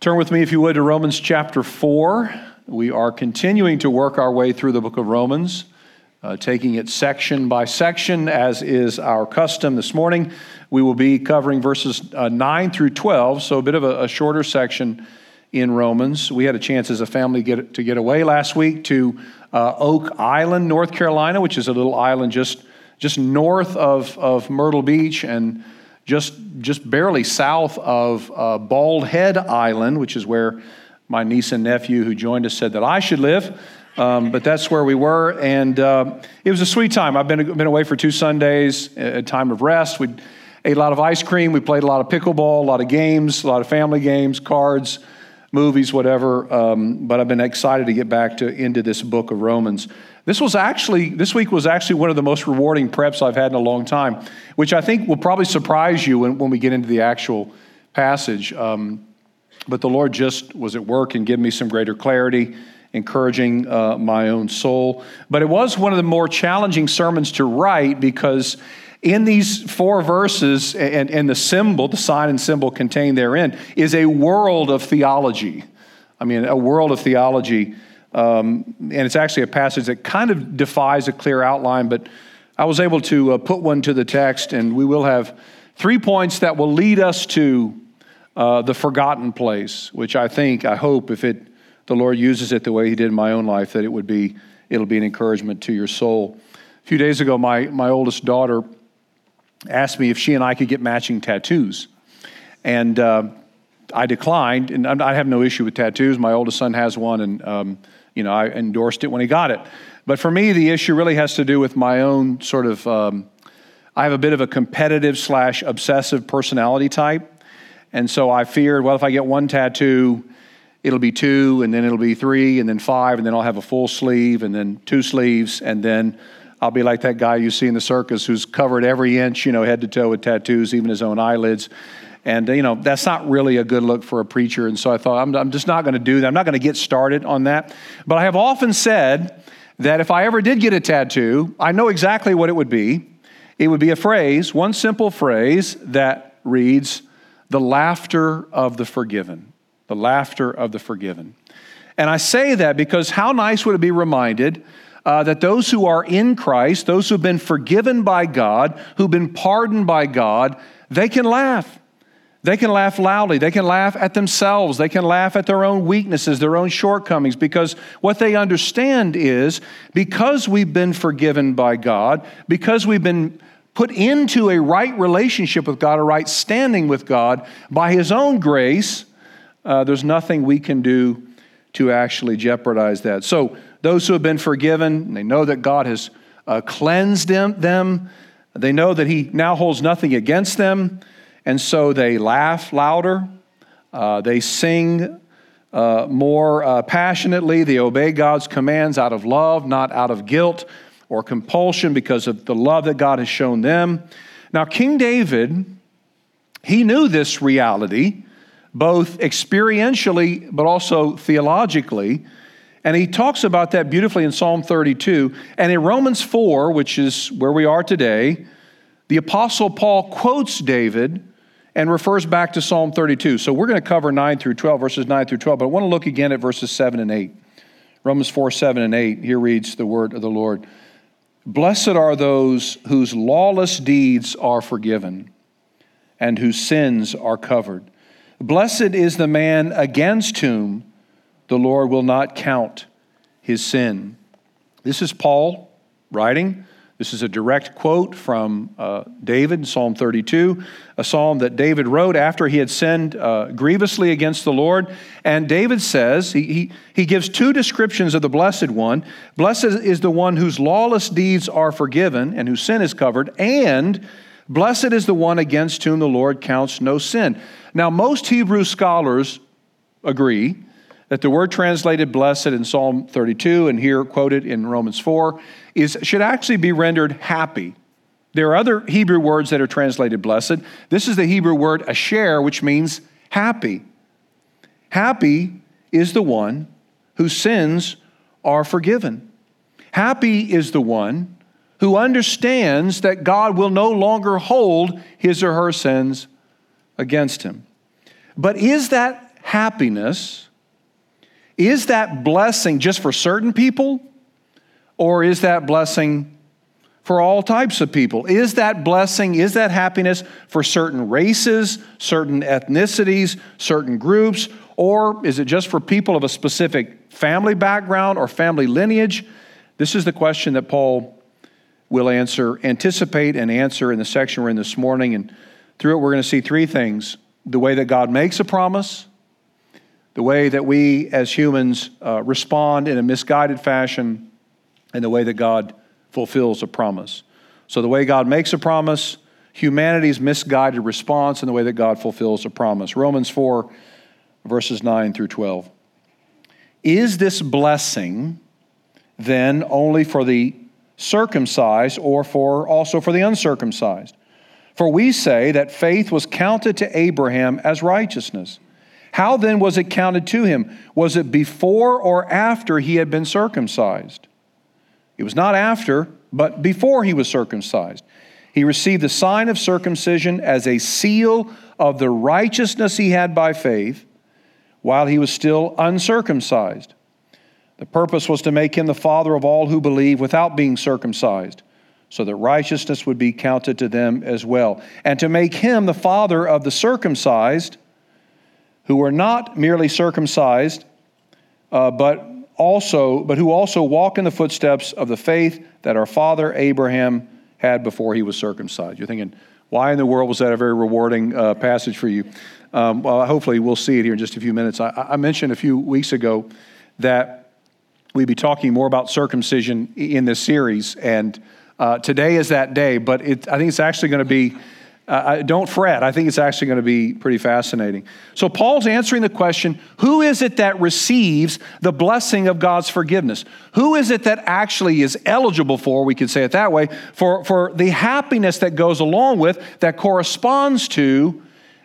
Turn with me, if you would, to Romans chapter 4. We are continuing to work our way through the book of Romans, uh, taking it section by section, as is our custom this morning. We will be covering verses uh, 9 through 12, so a bit of a, a, shorter section in Romans. We had a chance as a family get, to get away last week to uh, Oak Island, North Carolina, which is a little island just, just north of, of Myrtle Beach and just, just barely south of uh, Bald Head Island, which is where my niece and nephew who joined us said that I should live. Um, but that's where we were, and uh, it was a sweet time. I've been, been away for two Sundays, a time of rest. We ate a lot of ice cream. We played a lot of pickleball, a lot of games, a lot of family games, cards, movies, whatever. Um, but I've been excited to get back to into this book of Romans. This was actually, this week was actually one of the most rewarding preps I've had in a long time, which I think will probably surprise you when, when we get into the actual passage. Um, but the Lord just was at work and giving me some greater clarity, encouraging uh, my own soul. But it was one of the more challenging sermons to write because in these four verses and, and the symbol, the sign and symbol contained therein, is a world of theology. I mean, a world of theology um, and it's actually a passage that kind of defies a clear outline, but I was able to uh, put one to the text, and we will have three points that will lead us to uh, the forgotten place, which I think, I hope, if it the Lord uses it the way He did in my own life, that it would be it'll be an encouragement to your soul. A few days ago, my my oldest daughter asked me if she and I could get matching tattoos, and uh, I declined. And I have no issue with tattoos. My oldest son has one, and um, you know, I endorsed it when he got it. But for me, the issue really has to do with my own sort of, um, I have a bit of a competitive slash obsessive personality type. And so I feared, well, if I get one tattoo, it'll be two, and then it'll be three, and then five, and then I'll have a full sleeve, and then two sleeves, and then I'll be like that guy you see in the circus who's covered every inch, you know, head to toe with tattoos, even his own eyelids. And, you know, that's not really a good look for a preacher. And so I thought, I'm, I'm just not going to do that. I'm not going to get started on that. But I have often said that if I ever did get a tattoo, I know exactly what it would be. It would be a phrase, one simple phrase that reads, the laughter of the forgiven. The laughter of the forgiven. And I say that because how nice would it be reminded uh, that those who are in Christ, those who've been forgiven by God, who've been pardoned by God, they can laugh. They can laugh loudly. They can laugh at themselves. They can laugh at their own weaknesses, their own shortcomings, because what they understand is because we've been forgiven by God, because we've been put into a right relationship with God, a right standing with God by His own grace, uh, there's nothing we can do to actually jeopardize that. So, those who have been forgiven, they know that God has uh, cleansed them, them, they know that He now holds nothing against them. And so they laugh louder, uh, they sing uh, more uh, passionately, they obey God's commands out of love, not out of guilt or compulsion because of the love that God has shown them. Now, King David, he knew this reality, both experientially but also theologically. And he talks about that beautifully in Psalm 32. And in Romans 4, which is where we are today, the Apostle Paul quotes David and refers back to Psalm 32. So we're going to cover 9 through 12, verses 9 through 12, but I want to look again at verses 7 and 8. Romans 4, 7 and 8. Here reads the word of the Lord Blessed are those whose lawless deeds are forgiven and whose sins are covered. Blessed is the man against whom the Lord will not count his sin. This is Paul writing this is a direct quote from uh, David, Psalm 32, a psalm that David wrote after he had sinned uh, grievously against the Lord. And David says, he, he, he gives two descriptions of the Blessed One. Blessed is the one whose lawless deeds are forgiven and whose sin is covered, and blessed is the one against whom the Lord counts no sin. Now, most Hebrew scholars agree that the word translated blessed in Psalm 32 and here quoted in Romans 4 is, should actually be rendered happy. There are other Hebrew words that are translated blessed. This is the Hebrew word asher, which means happy. Happy is the one whose sins are forgiven. Happy is the one who understands that God will no longer hold his or her sins against him. But is that happiness, is that blessing just for certain people? Or is that blessing for all types of people? Is that blessing, is that happiness for certain races, certain ethnicities, certain groups? Or is it just for people of a specific family background or family lineage? This is the question that Paul will answer, anticipate and answer in the section we're in this morning. And through it, we're going to see three things the way that God makes a promise, the way that we as humans uh, respond in a misguided fashion, and the way that God fulfills a promise. So, the way God makes a promise, humanity's misguided response, and the way that God fulfills a promise. Romans 4, verses 9 through 12. Is this blessing then only for the circumcised or for also for the uncircumcised? For we say that faith was counted to Abraham as righteousness. How then was it counted to him? Was it before or after he had been circumcised? It was not after, but before he was circumcised. He received the sign of circumcision as a seal of the righteousness he had by faith while he was still uncircumcised. The purpose was to make him the father of all who believe without being circumcised, so that righteousness would be counted to them as well, and to make him the father of the circumcised who were not merely circumcised, uh, but also, but who also walk in the footsteps of the faith that our father Abraham had before he was circumcised. You're thinking, why in the world was that a very rewarding uh, passage for you? Um, well, hopefully we'll see it here in just a few minutes. I, I mentioned a few weeks ago that we'd be talking more about circumcision in this series, and uh, today is that day. But it, I think it's actually going to be uh, don't fret. I think it's actually going to be pretty fascinating. So, Paul's answering the question who is it that receives the blessing of God's forgiveness? Who is it that actually is eligible for, we could say it that way, for, for the happiness that goes along with, that corresponds to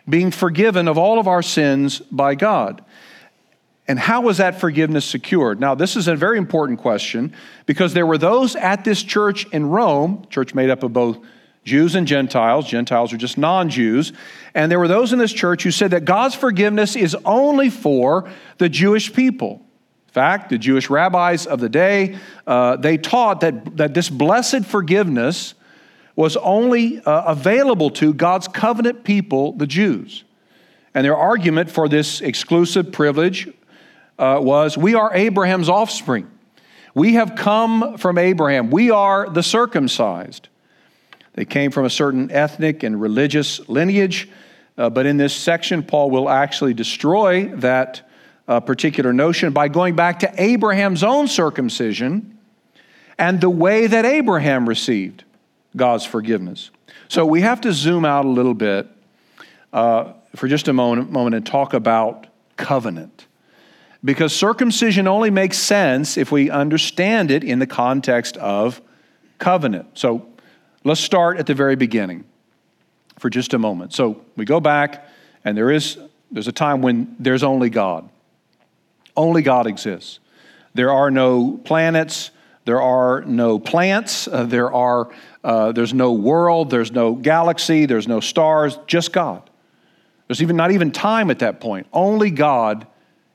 being forgiven of all of our sins by God? And how was that forgiveness secured? Now, this is a very important question because there were those at this church in Rome, church made up of both Jews and Gentiles. Gentiles are just non Jews. And there were those in this church who said that God's forgiveness is only for the Jewish people. In fact, the Jewish rabbis of the day, uh, they taught that, that this blessed forgiveness was only uh, available to God's covenant people, the Jews. And their argument for this exclusive privilege uh, was we are Abraham's offspring. We have come from Abraham. We are the circumcised. They came from a certain ethnic and religious lineage, uh, but in this section, Paul will actually destroy that uh, particular notion by going back to Abraham's own circumcision and the way that Abraham received God's forgiveness. So we have to zoom out a little bit uh, for just a moment, moment and talk about covenant. Because circumcision only makes sense if we understand it in the context of covenant. So Let's start at the very beginning for just a moment. So we go back, and there is there's a time when there's only God. Only God exists. There are no planets. There are no plants. Uh, there are uh, there's no world. There's no galaxy. There's no stars. Just God. There's even not even time at that point. Only God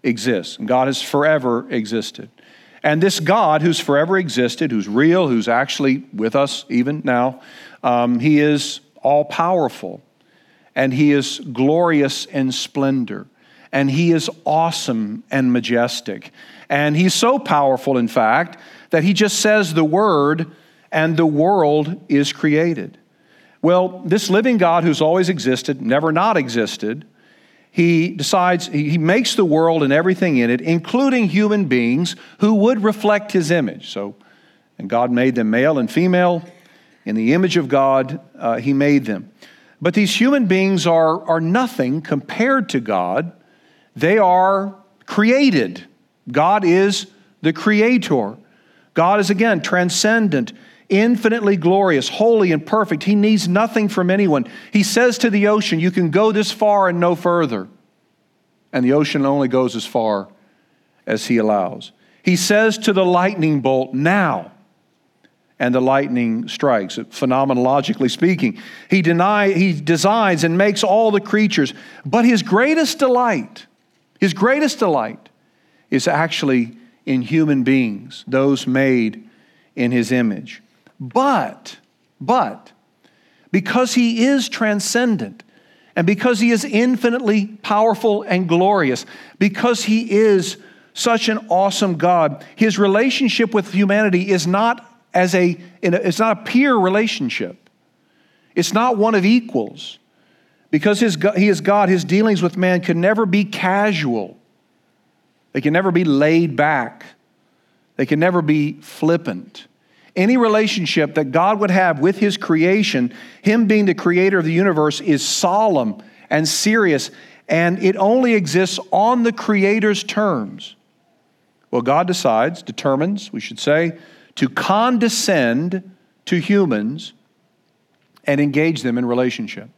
exists, and God has forever existed. And this God who's forever existed, who's real, who's actually with us even now, um, he is all powerful and he is glorious in splendor and he is awesome and majestic. And he's so powerful, in fact, that he just says the word and the world is created. Well, this living God who's always existed, never not existed, he decides, he makes the world and everything in it, including human beings who would reflect his image. So, and God made them male and female. In the image of God, uh, he made them. But these human beings are, are nothing compared to God. They are created. God is the creator. God is, again, transcendent infinitely glorious, holy, and perfect. He needs nothing from anyone. He says to the ocean, You can go this far and no further. And the ocean only goes as far as He allows. He says to the lightning bolt, Now. And the lightning strikes, phenomenologically speaking. He, deny, he designs and makes all the creatures. But his greatest delight, His greatest delight is actually in human beings, those made in His image. But, but, because He is transcendent, and because He is infinitely powerful and glorious, because He is such an awesome God, His relationship with humanity is not as a, it's not a peer relationship. It's not one of equals. Because his, he is God, his dealings with man can never be casual. They can never be laid back. They can never be flippant. Any relationship that God would have with his creation, him being the creator of the universe, is solemn and serious, and it only exists on the creator's terms. Well, God decides, determines, we should say, to condescend to humans and engage them in relationship.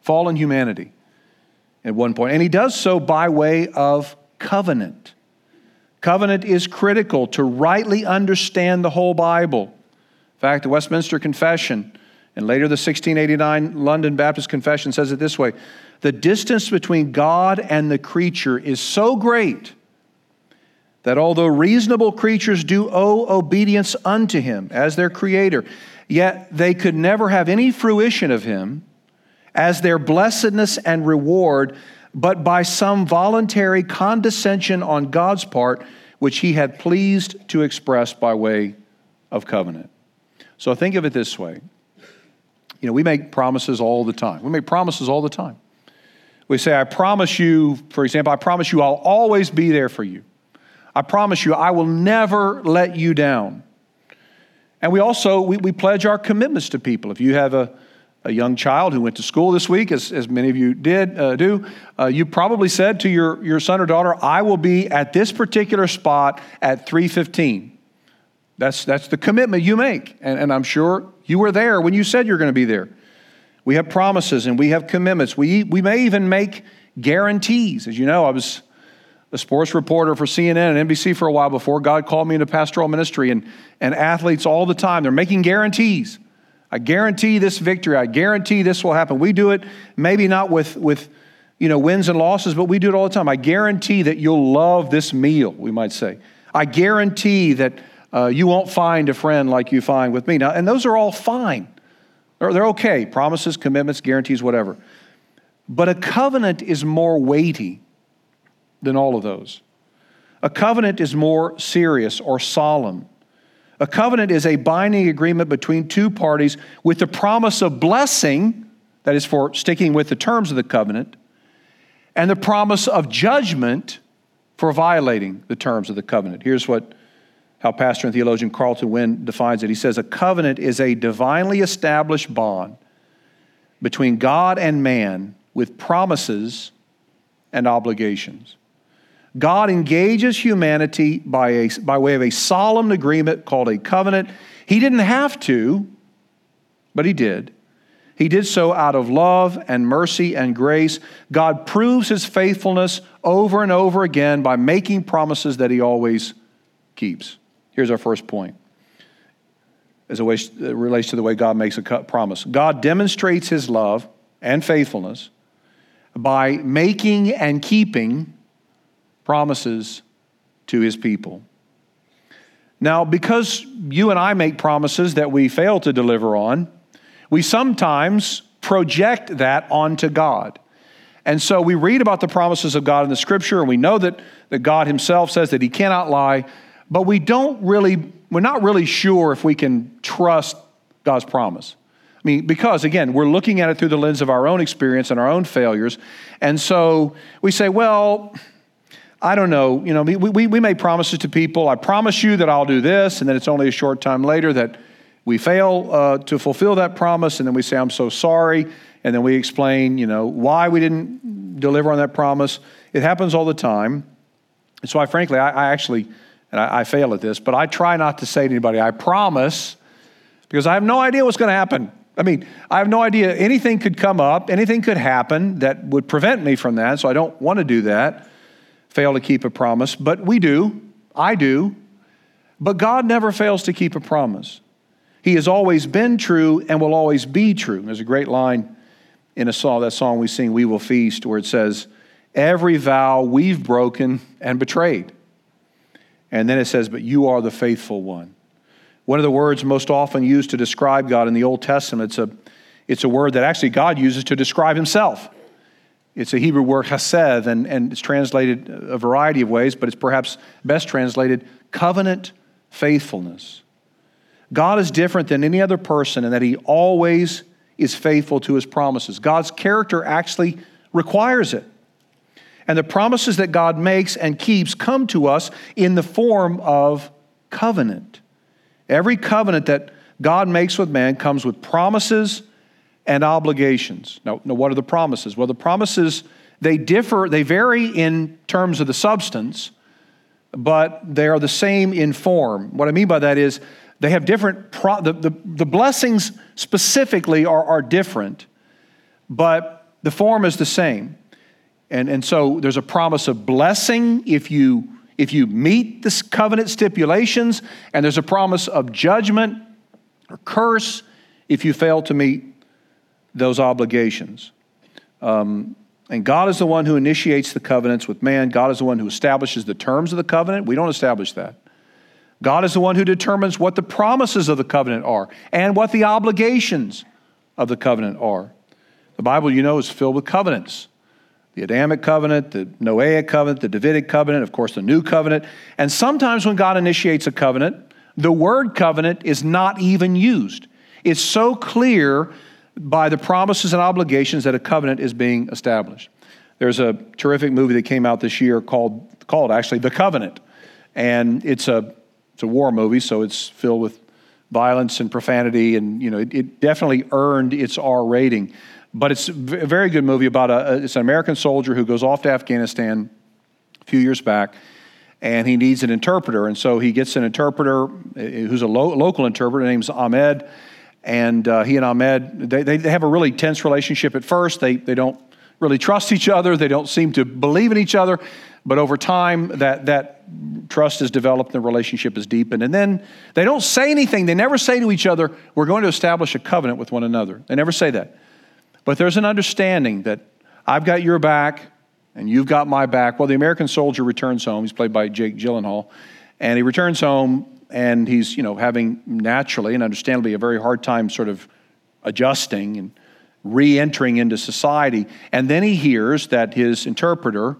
Fallen humanity at one point. And he does so by way of covenant. Covenant is critical to rightly understand the whole Bible. In fact, the Westminster Confession and later the 1689 London Baptist Confession says it this way The distance between God and the creature is so great that although reasonable creatures do owe obedience unto him as their creator, yet they could never have any fruition of him as their blessedness and reward, but by some voluntary condescension on God's part, which he had pleased to express by way of covenant. So think of it this way. You know, we make promises all the time. We make promises all the time. We say, I promise you, for example, I promise you I'll always be there for you. I promise you, I will never let you down. And we also, we, we pledge our commitments to people. If you have a, a young child who went to school this week, as, as many of you did uh, do, uh, you probably said to your, your son or daughter, I will be at this particular spot at 315. That's, that's the commitment you make. And, and I'm sure you were there when you said you're going to be there. We have promises and we have commitments. We, we may even make guarantees. As you know, I was a sports reporter for CNN and NBC for a while before God called me into pastoral ministry, and, and athletes all the time, they're making guarantees. I guarantee this victory. I guarantee this will happen. We do it maybe not with, with you know, wins and losses, but we do it all the time. I guarantee that you'll love this meal, we might say. I guarantee that uh, you won't find a friend like you find with me. Now, and those are all fine. They're, they're okay. Promises, commitments, guarantees, whatever. But a covenant is more weighty than all of those. A covenant is more serious or solemn. A covenant is a binding agreement between two parties with the promise of blessing, that is, for sticking with the terms of the covenant, and the promise of judgment for violating the terms of the covenant. Here's what how pastor and theologian Carlton Wynne defines it. He says, A covenant is a divinely established bond between God and man with promises and obligations. God engages humanity by, a, by way of a solemn agreement called a covenant. He didn't have to, but He did. He did so out of love and mercy and grace. God proves His faithfulness over and over again by making promises that He always keeps. Here's our first point as it relates to the way God makes a promise. God demonstrates His love and faithfulness by making and keeping promises to his people. Now, because you and I make promises that we fail to deliver on, we sometimes project that onto God. And so we read about the promises of God in the scripture, and we know that, that God himself says that he cannot lie, but we don't really, we're not really sure if we can trust God's promise. I mean, because again, we're looking at it through the lens of our own experience and our own failures. And so we say, well, I don't know, you know, we, we, we make promises to people. I promise you that I'll do this, and then it's only a short time later that we fail uh, to fulfill that promise, and then we say, I'm so sorry, and then we explain, you know, why we didn't deliver on that promise. It happens all the time. And so I frankly, I, I actually, and I, I fail at this, but I try not to say to anybody, I promise, because I have no idea what's going to happen. I mean, I have no idea. Anything could come up, anything could happen that would prevent me from that, so I don't want to do that fail to keep a promise, but we do. I do. But God never fails to keep a promise. He has always been true and will always be true. There's a great line in a song, that song we sing, We Will Feast, where it says, every vow we've broken and betrayed. And then it says, But you are the faithful one. One of the words most often used to describe God in the Old Testament, it's a, it's a word that actually God uses to describe himself. It's a Hebrew word, chesed, and, and it's translated a variety of ways, but it's perhaps best translated covenant faithfulness. God is different than any other person in that he always is faithful to his promises. God's character actually requires it. And the promises that God makes and keeps come to us in the form of covenant. Every covenant that God makes with man comes with promises and obligations. Now, now, what are the promises? Well, the promises, they differ, they vary in terms of the substance, but they are the same in form. What I mean by that is they have different, pro- the, the, the blessings specifically are, are different, but the form is the same. And, and so there's a promise of blessing if you, if you meet the covenant stipulations, and there's a promise of judgment or curse if you fail to meet those obligations. Um, and God is the one who initiates the covenants with man. God is the one who establishes the terms of the covenant. We don't establish that. God is the one who determines what the promises of the covenant are and what the obligations of the covenant are. The Bible, you know, is filled with covenants the Adamic covenant, the Noahic covenant, the Davidic covenant, of course, the new covenant. And sometimes when God initiates a covenant, the word covenant is not even used. It's so clear by the promises and obligations that a covenant is being established. There's a terrific movie that came out this year called, called actually The Covenant. And it's a, it's a war movie, so it's filled with violence and profanity, and you know, it, it definitely earned its R rating. But it's a very good movie about a, it's an American soldier who goes off to Afghanistan a few years back, and he needs an interpreter. And so he gets an interpreter eh, who's a lo- local interpreter named Ahmed, and uh, he and Ahmed, they, they have a really tense relationship at first. They, they don't really trust each other. They don't seem to believe in each other. But over time, that, that trust is developed and the relationship is deepened. And then they don't say anything. They never say to each other, We're going to establish a covenant with one another. They never say that. But there's an understanding that I've got your back and you've got my back. Well, the American soldier returns home. He's played by Jake Gyllenhaal. And he returns home and he's, you know, having naturally and understandably a very hard time sort of adjusting and re entering into society. And then he hears that his interpreter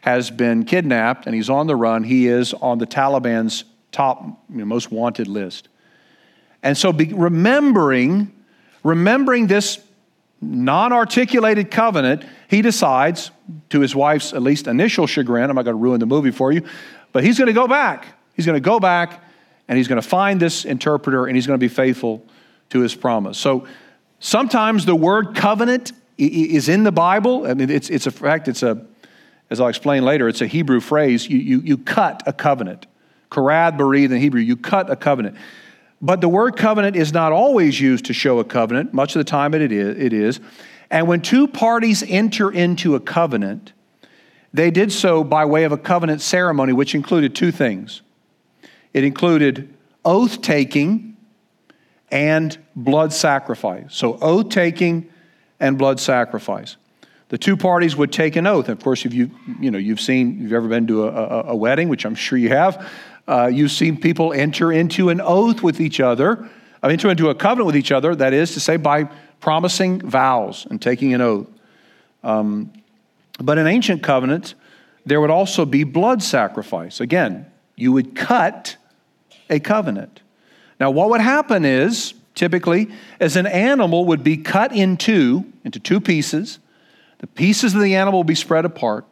has been kidnapped and he's on the run. He is on the Taliban's top, you know, most wanted list. And so, be, remembering, remembering this non articulated covenant, he decides, to his wife's at least initial chagrin, I'm not going to ruin the movie for you, but he's going to go back. He's going to go back and he's going to find this interpreter and he's going to be faithful to his promise. So sometimes the word covenant is in the Bible. I mean, it's, it's a fact, it's a, as I'll explain later, it's a Hebrew phrase. You, you, you cut a covenant. Karad bereith in Hebrew, you cut a covenant. But the word covenant is not always used to show a covenant. Much of the time it. It is. And when two parties enter into a covenant, they did so by way of a covenant ceremony, which included two things it included oath taking and blood sacrifice. So, oath taking and blood sacrifice. The two parties would take an oath. Of course, if you, you know, you've seen, you've ever been to a, a, a wedding, which I'm sure you have, uh, you've seen people enter into an oath with each other, uh, enter into a covenant with each other, that is to say, by promising vows and taking an oath. Um, but in ancient covenants, there would also be blood sacrifice. Again, you would cut a covenant. Now, what would happen is, typically, as an animal would be cut in two, into two pieces, the pieces of the animal would be spread apart,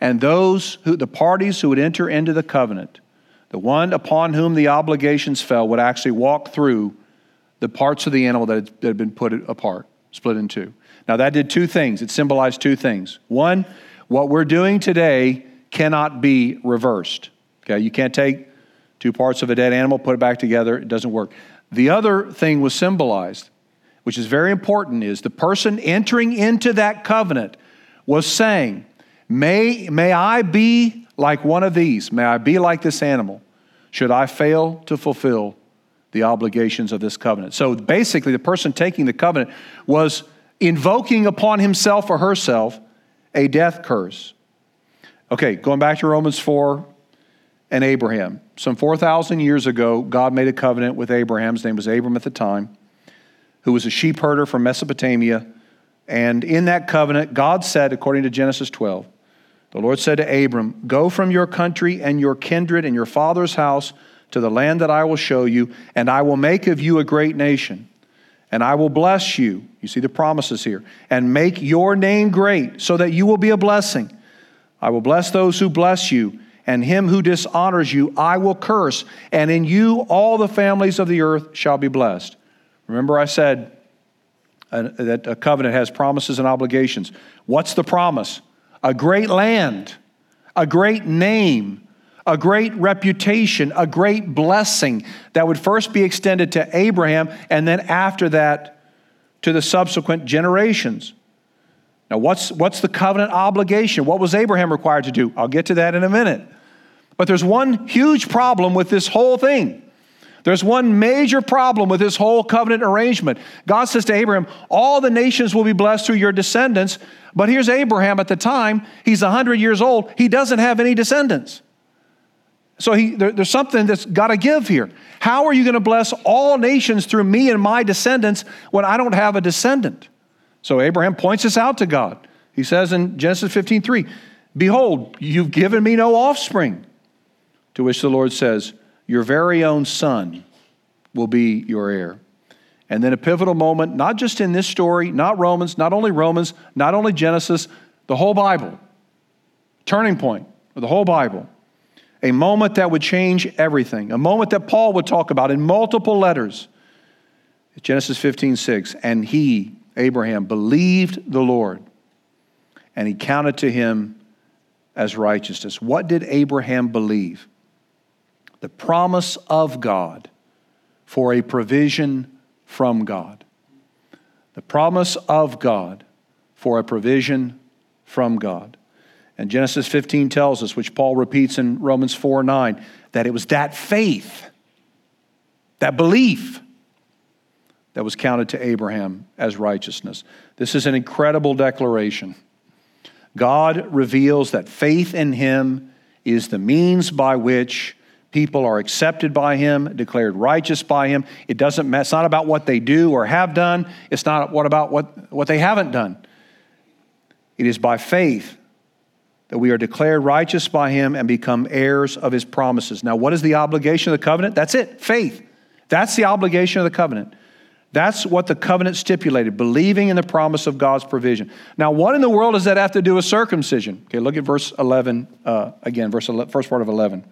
and those who, the parties who would enter into the covenant, the one upon whom the obligations fell would actually walk through the parts of the animal that had, that had been put apart, split in two. Now, that did two things. It symbolized two things. One, what we're doing today cannot be reversed. Okay, you can't take two parts of a dead animal, put it back together, it doesn't work. The other thing was symbolized, which is very important, is the person entering into that covenant was saying, May, may I be like one of these, may I be like this animal should I fail to fulfill the obligations of this covenant. So basically, the person taking the covenant was invoking upon himself or herself a death curse Okay, going back to Romans 4 and Abraham. Some 4,000 years ago, God made a covenant with Abraham. His name was Abram at the time, who was a sheep herder from Mesopotamia. And in that covenant, God said, according to Genesis 12, the Lord said to Abram, Go from your country and your kindred and your father's house to the land that I will show you, and I will make of you a great nation. And I will bless you. You see the promises here. And make your name great, so that you will be a blessing. I will bless those who bless you and him who dishonors you I will curse, and in you all the families of the earth shall be blessed. Remember, I said uh, that a covenant has promises and obligations. What's the promise? A great land, a great name, a great reputation, a great blessing that would first be extended to Abraham and then after that to the subsequent generations. Now, what's, what's the covenant obligation? What was Abraham required to do? I'll get to that in a minute. But there's one huge problem with this whole thing. There's one major problem with this whole covenant arrangement. God says to Abraham, All the nations will be blessed through your descendants. But here's Abraham at the time. He's 100 years old. He doesn't have any descendants. So he, there, there's something that's got to give here. How are you going to bless all nations through me and my descendants when I don't have a descendant? So Abraham points this out to God. He says in Genesis 15 3, Behold, you've given me no offspring. To which the Lord says, Your very own son will be your heir. And then a pivotal moment, not just in this story, not Romans, not only Romans, not only Genesis, the whole Bible. Turning point of the whole Bible. A moment that would change everything. A moment that Paul would talk about in multiple letters. Genesis 15, 6. And he, Abraham, believed the Lord, and he counted to him as righteousness. What did Abraham believe? The promise of God for a provision from God. The promise of God for a provision from God. And Genesis 15 tells us, which Paul repeats in Romans 4 9, that it was that faith, that belief, that was counted to Abraham as righteousness. This is an incredible declaration. God reveals that faith in him is the means by which people are accepted by him, declared righteous by him. It doesn't it's not about what they do or have done. It's not what about what, what they haven't done. It is by faith that we are declared righteous by him and become heirs of his promises. Now, what is the obligation of the covenant? That's it, faith. That's the obligation of the covenant. That's what the covenant stipulated, believing in the promise of God's provision. Now, what in the world does that have to do with circumcision? Okay, look at verse 11 uh, again, verse 11, first part of 11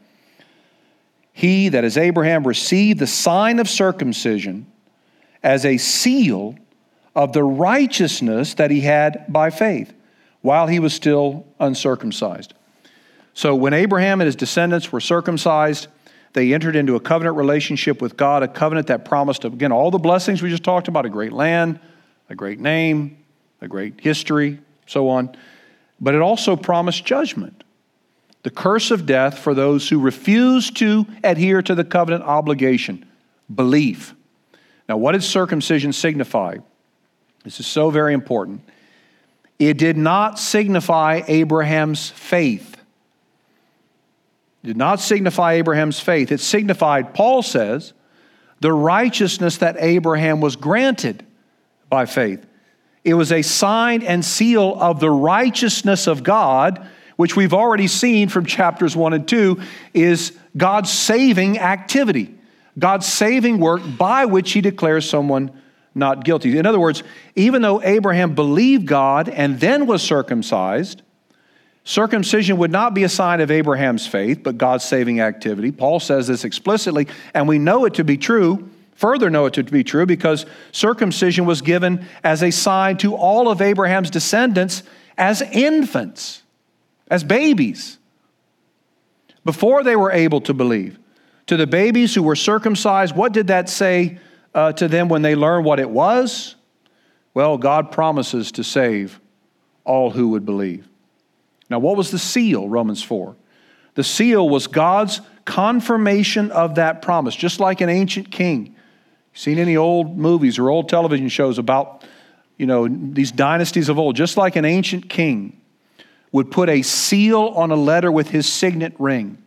he, that is Abraham, received the sign of circumcision as a seal of the righteousness that he had by faith while he was still uncircumcised. So when Abraham and his descendants were circumcised, they entered into a covenant relationship with God, a covenant that promised, again, all the blessings we just talked about a great land, a great name, a great history, so on. But it also promised judgment the curse of death for those who refuse to adhere to the covenant obligation belief. Now, what did circumcision signify? This is so very important. It did not signify Abraham's faith. It did not signify Abraham's faith. It signified, Paul says, the righteousness that Abraham was granted by faith. It was a sign and seal of the righteousness of God which we've already seen from chapters 1 and 2, is God's saving activity, God's saving work by which he declares someone not guilty. In other words, even though Abraham believed God and then was circumcised, circumcision would not be a sign of Abraham's faith, but God's saving activity. Paul says this explicitly, and we know it to be true. Further, know it to be true because circumcision was given as a sign to all of Abraham's descendants as infants as babies before they were able to believe. To the babies who were circumcised, what did that say uh, to them when they learned what it was? Well, God promises to save all who would believe. Now, what was the seal, Romans 4? The seal was God's confirmation of that promise, just like an ancient king. Seen any old movies or old television shows about, you know, these dynasties of old, just like an ancient king would put a seal on a letter with his signet ring.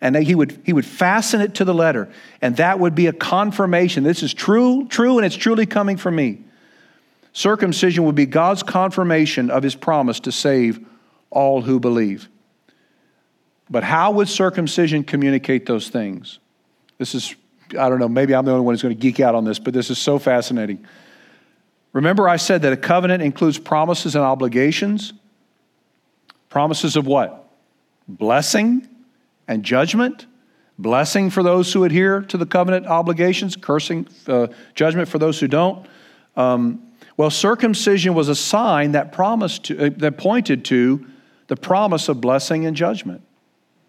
And he would, he would fasten it to the letter. And that would be a confirmation. This is true, true, and it's truly coming from me. Circumcision would be God's confirmation of his promise to save all who believe. But how would circumcision communicate those things? This is, I don't know, maybe I'm the only one who's going to geek out on this, but this is so fascinating. Remember, I said that a covenant includes promises and obligations. Promises of what? Blessing and judgment. Blessing for those who adhere to the covenant obligations, cursing, uh, judgment for those who don't. Um, well, circumcision was a sign that promised to, uh, that pointed to the promise of blessing and judgment.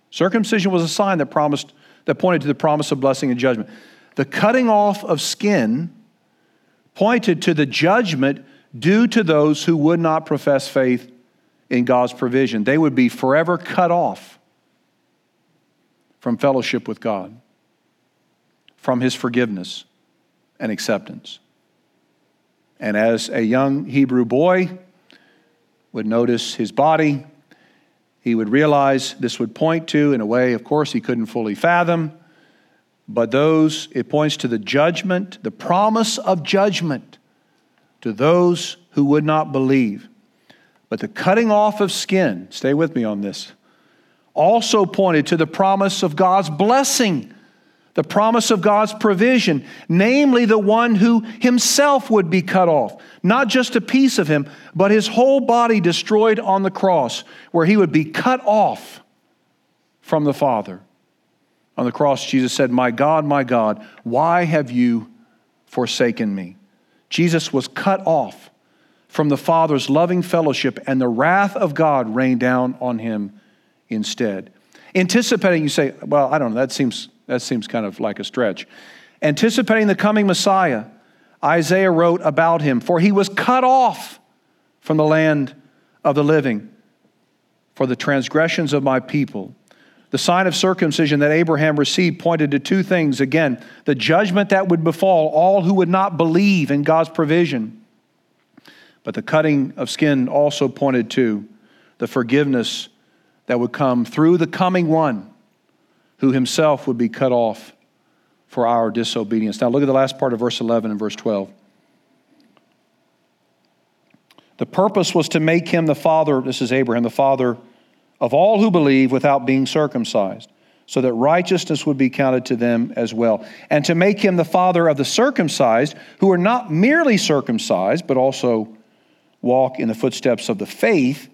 Circumcision was a sign that promised that pointed to the promise of blessing and judgment. The cutting off of skin pointed to the judgment due to those who would not profess faith in God's provision. They would be forever cut off from fellowship with God, from His forgiveness and acceptance. And as a young Hebrew boy would notice his body, he would realize this would point to, in a way, of course, he couldn't fully fathom, but those, it points to the judgment, the promise of judgment to those who would not believe. But the cutting off of skin, stay with me on this, also pointed to the promise of God's blessing the promise of God's provision, namely the one who himself would be cut off, not just a piece of him, but his whole body destroyed on the cross, where he would be cut off from the Father. On the cross, Jesus said, My God, my God, why have you forsaken me? Jesus was cut off from the Father's loving fellowship, and the wrath of God rained down on him instead. Anticipating, you say, Well, I don't know, that seems that seems kind of like a stretch. Anticipating the coming Messiah, Isaiah wrote about him, for he was cut off from the land of the living for the transgressions of my people. The sign of circumcision that Abraham received pointed to two things. Again, the judgment that would befall all who would not believe in God's provision. But the cutting of skin also pointed to the forgiveness that would come through the coming one who himself would be cut off for our disobedience. Now, look at the last part of verse 11 and verse 12. The purpose was to make him the father, this is Abraham, the father of all who believe without being circumcised, so that righteousness would be counted to them as well. And to make him the father of the circumcised, who are not merely circumcised, but also walk in the footsteps of the faith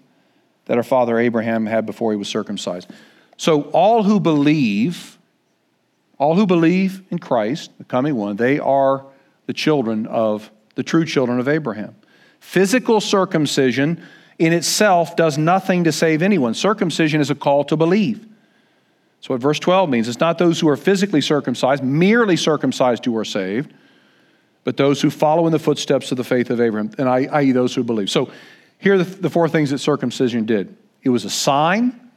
that our father Abraham had before he was circumcised. So, all who believe, all who believe in Christ, the coming one, they are the children of the true children of Abraham. Physical circumcision in itself does nothing to save anyone. Circumcision is a call to believe. That's what verse 12 means. It's not those who are physically circumcised, merely circumcised, who are saved, but those who follow in the footsteps of the faith of Abraham, and I, i.e., those who believe. So here are the, the four things that circumcision did it was a sign,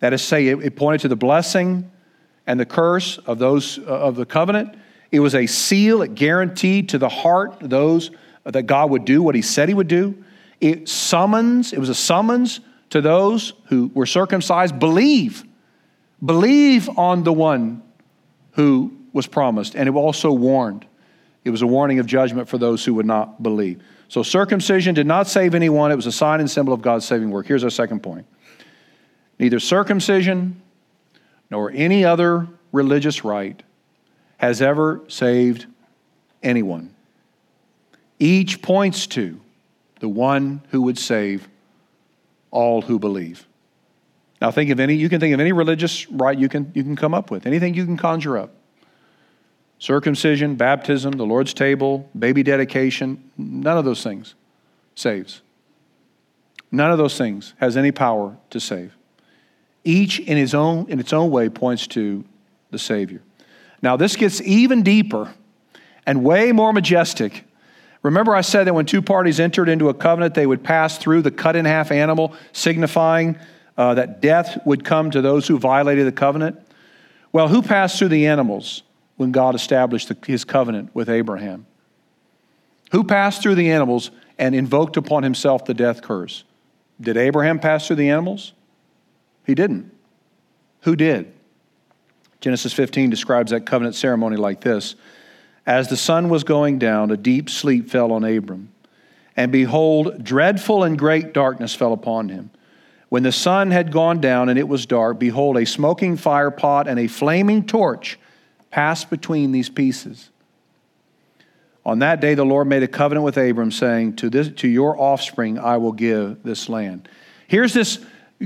that is, say, it, it pointed to the blessing and the curse of those uh, of the covenant. It was a seal. It guaranteed to the heart those that God would do what He said He would do. It summons. It was a summons to those who were circumcised. Believe, believe on the one who was promised, and it also warned. It was a warning of judgment for those who would not believe. So circumcision did not save anyone. It was a sign and symbol of God's saving work. Here's our second point. Neither circumcision nor any other religious rite has ever saved anyone. Each points to the one who would save all who believe. Now think of any you can think of any religious rite you can you can come up with. Anything you can conjure up. Circumcision, baptism, the Lord's table, baby dedication, none of those things saves. None of those things has any power to save. Each in, his own, in its own way points to the Savior. Now, this gets even deeper and way more majestic. Remember, I said that when two parties entered into a covenant, they would pass through the cut in half animal, signifying uh, that death would come to those who violated the covenant. Well, who passed through the animals when God established the, his covenant with Abraham? Who passed through the animals and invoked upon himself the death curse? Did Abraham pass through the animals? He didn't. Who did? Genesis 15 describes that covenant ceremony like this As the sun was going down, a deep sleep fell on Abram. And behold, dreadful and great darkness fell upon him. When the sun had gone down and it was dark, behold, a smoking fire pot and a flaming torch passed between these pieces. On that day, the Lord made a covenant with Abram, saying, To, this, to your offspring I will give this land. Here's this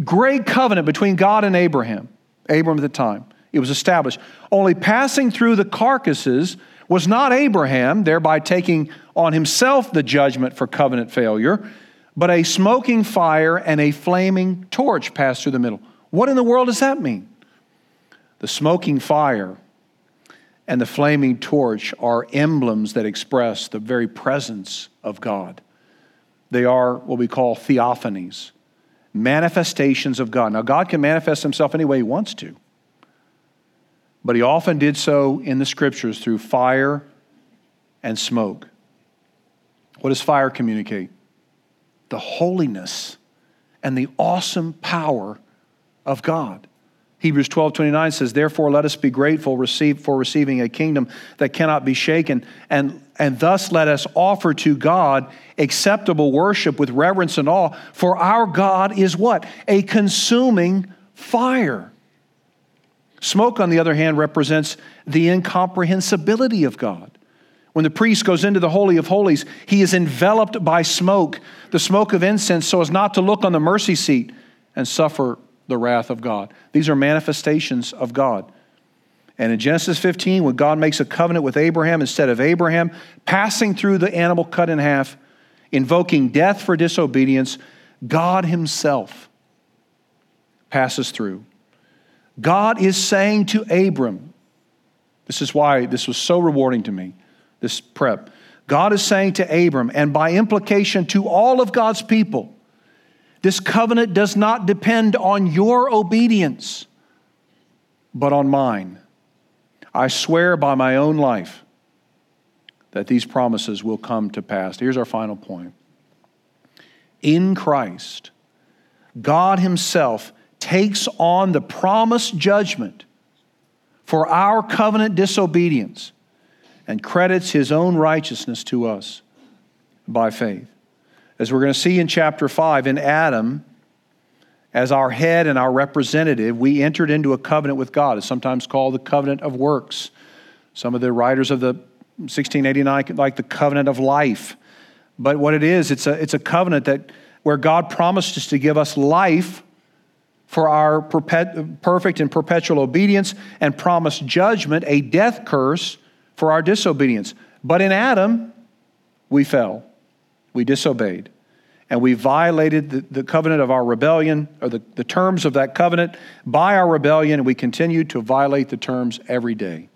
great covenant between God and Abraham, Abram at the time. It was established. Only passing through the carcasses was not Abraham, thereby taking on himself the judgment for covenant failure, but a smoking fire and a flaming torch passed through the middle. What in the world does that mean? The smoking fire and the flaming torch are emblems that express the very presence of God. They are what we call theophanies, manifestations of God. Now, God can manifest himself any way he wants to, but he often did so in the scriptures through fire and smoke. What does fire communicate? The holiness and the awesome power of God. Hebrews 12 29 says, Therefore, let us be grateful receive, for receiving a kingdom that cannot be shaken, and, and thus let us offer to God acceptable worship with reverence and awe. For our God is what? A consuming fire. Smoke, on the other hand, represents the incomprehensibility of God. When the priest goes into the Holy of Holies, he is enveloped by smoke, the smoke of incense, so as not to look on the mercy seat and suffer the wrath of God. These are manifestations of God. And in Genesis 15, when God makes a covenant with Abraham instead of Abraham, passing through the animal cut in half, invoking death for disobedience, God Himself passes through. God is saying to Abram, this is why this was so rewarding to me, this prep. God is saying to Abram, and by implication to all of God's people, this covenant does not depend on your obedience, but on mine. I swear by my own life that these promises will come to pass. Here's our final point. In Christ, God Himself takes on the promised judgment for our covenant disobedience and credits His own righteousness to us by faith. As we're going to see in chapter 5, in Adam, as our head and our representative, we entered into a covenant with God. It's sometimes called the covenant of works. Some of the writers of the 1689 like the covenant of life. But what it is, it's a, it's a covenant that where God promised us to give us life for our perpet, perfect and perpetual obedience and promised judgment, a death curse for our disobedience. But in Adam, we fell. We disobeyed. And we violated the, the covenant of our rebellion, or the, the terms of that covenant by our rebellion, and we continue to violate the terms every day.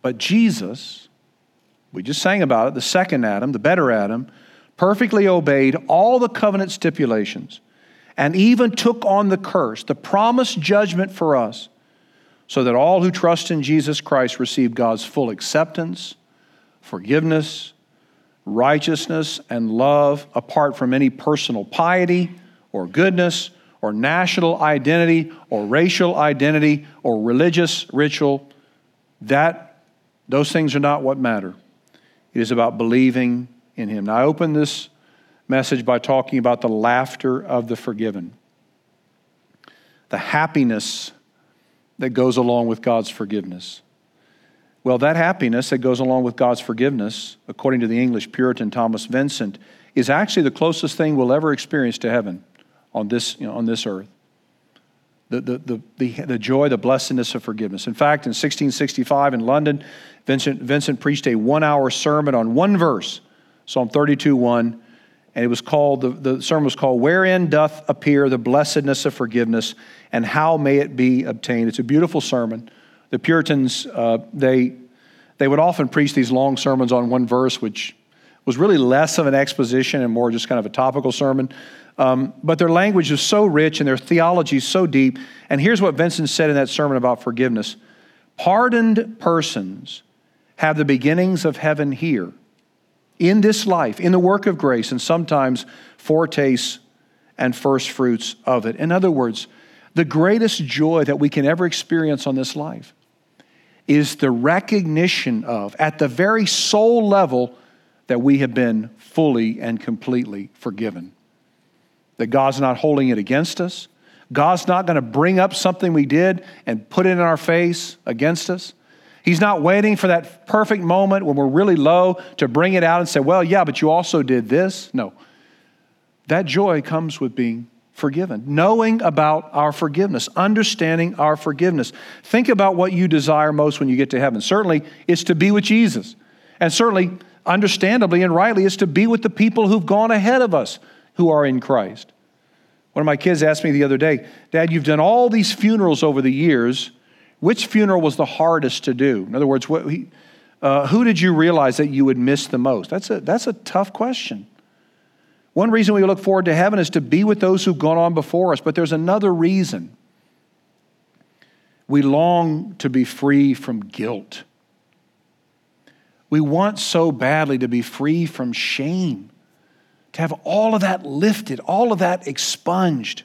But Jesus, we just sang about it, the second Adam, the better Adam, perfectly obeyed all the covenant stipulations and even took on the curse, the promised judgment for us, so that all who trust in Jesus Christ receive God's full acceptance, forgiveness, righteousness, and love apart from any personal piety or goodness or national identity or racial identity or religious ritual. That, those things are not what matter. It is about believing in Him. Now, I open this message by talking about the laughter of the forgiven, the happiness that goes along with God's forgiveness. Well, that happiness that goes along with God's forgiveness, according to the English Puritan Thomas Vincent, is actually the closest thing we'll ever experience to heaven on this, you know, on this earth. The, the, the, the, the joy, the blessedness of forgiveness. In fact, in 1665 in London, Vincent, Vincent preached a one hour sermon on one verse, Psalm 32 1, and it was called, the, the sermon was called, Wherein Doth Appear the Blessedness of Forgiveness, and How May It Be Obtained. It's a beautiful sermon the Puritans, uh, they, they would often preach these long sermons on one verse, which was really less of an exposition and more just kind of a topical sermon. Um, but their language is so rich and their theology so deep. And here's what Vincent said in that sermon about forgiveness Pardoned persons have the beginnings of heaven here, in this life, in the work of grace, and sometimes foretastes and first fruits of it. In other words, the greatest joy that we can ever experience on this life is the recognition of, at the very soul level, that we have been fully and completely forgiven. That God's not holding it against us. God's not going to bring up something we did and put it in our face against us. He's not waiting for that perfect moment when we're really low to bring it out and say, Well, yeah, but you also did this. No. That joy comes with being forgiven, knowing about our forgiveness, understanding our forgiveness. Think about what you desire most when you get to heaven. Certainly, it's to be with Jesus. And certainly, understandably and rightly, it's to be with the people who've gone ahead of us who are in Christ. One of my kids asked me the other day, Dad, you've done all these funerals over the years. Which funeral was the hardest to do? In other words, what, uh, who did you realize that you would miss the most? That's a, that's a tough question. One reason we look forward to heaven is to be with those who've gone on before us, but there's another reason. We long to be free from guilt. We want so badly to be free from shame, to have all of that lifted, all of that expunged.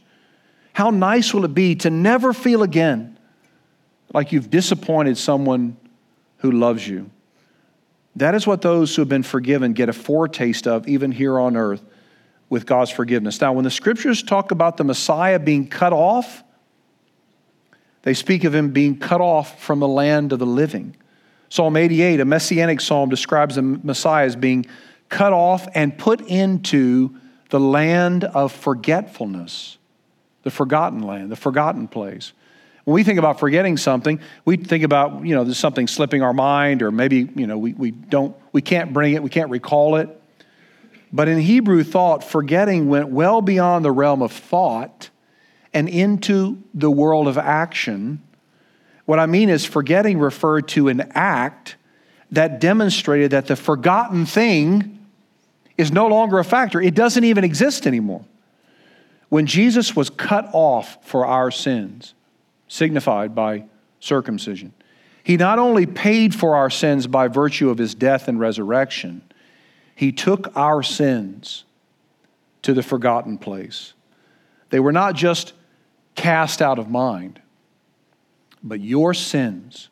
How nice will it be to never feel again like you've disappointed someone who loves you? That is what those who have been forgiven get a foretaste of, even here on earth with God's forgiveness. Now, when the scriptures talk about the Messiah being cut off, they speak of him being cut off from the land of the living. Psalm 88, a messianic psalm, describes the Messiah as being cut off and put into the land of forgetfulness, the forgotten land, the forgotten place. When we think about forgetting something, we think about, you know, there's something slipping our mind, or maybe, you know, we, we don't, we can't bring it, we can't recall it. But in Hebrew thought, forgetting went well beyond the realm of thought and into the world of action. What I mean is, forgetting referred to an act that demonstrated that the forgotten thing is no longer a factor, it doesn't even exist anymore. When Jesus was cut off for our sins, signified by circumcision, he not only paid for our sins by virtue of his death and resurrection, he took our sins to the forgotten place. They were not just cast out of mind, but your sins,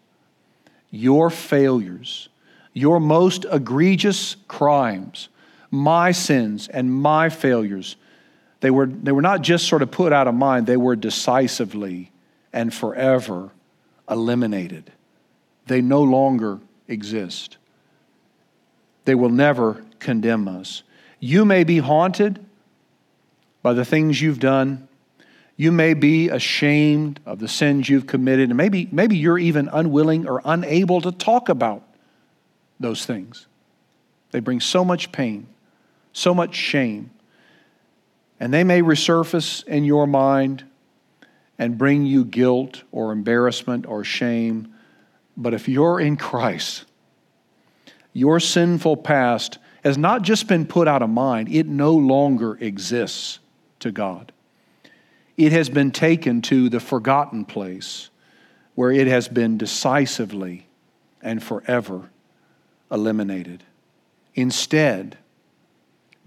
your failures, your most egregious crimes, my sins and my failures, they were, they were not just sort of put out of mind, they were decisively and forever eliminated. They no longer exist. They will never condemn us. You may be haunted by the things you've done. You may be ashamed of the sins you've committed, and maybe, maybe you're even unwilling or unable to talk about those things. They bring so much pain, so much shame, and they may resurface in your mind and bring you guilt or embarrassment or shame. But if you're in Christ, your sinful past has not just been put out of mind, it no longer exists to God. It has been taken to the forgotten place where it has been decisively and forever eliminated. Instead,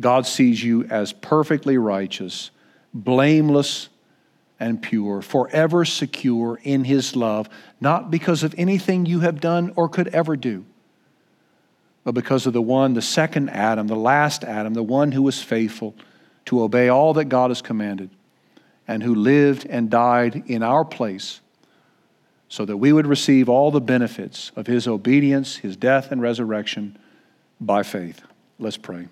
God sees you as perfectly righteous, blameless, and pure, forever secure in His love, not because of anything you have done or could ever do but because of the one, the second Adam, the last Adam, the one who was faithful to obey all that God has commanded and who lived and died in our place so that we would receive all the benefits of his obedience, his death, and resurrection by faith. Let's pray.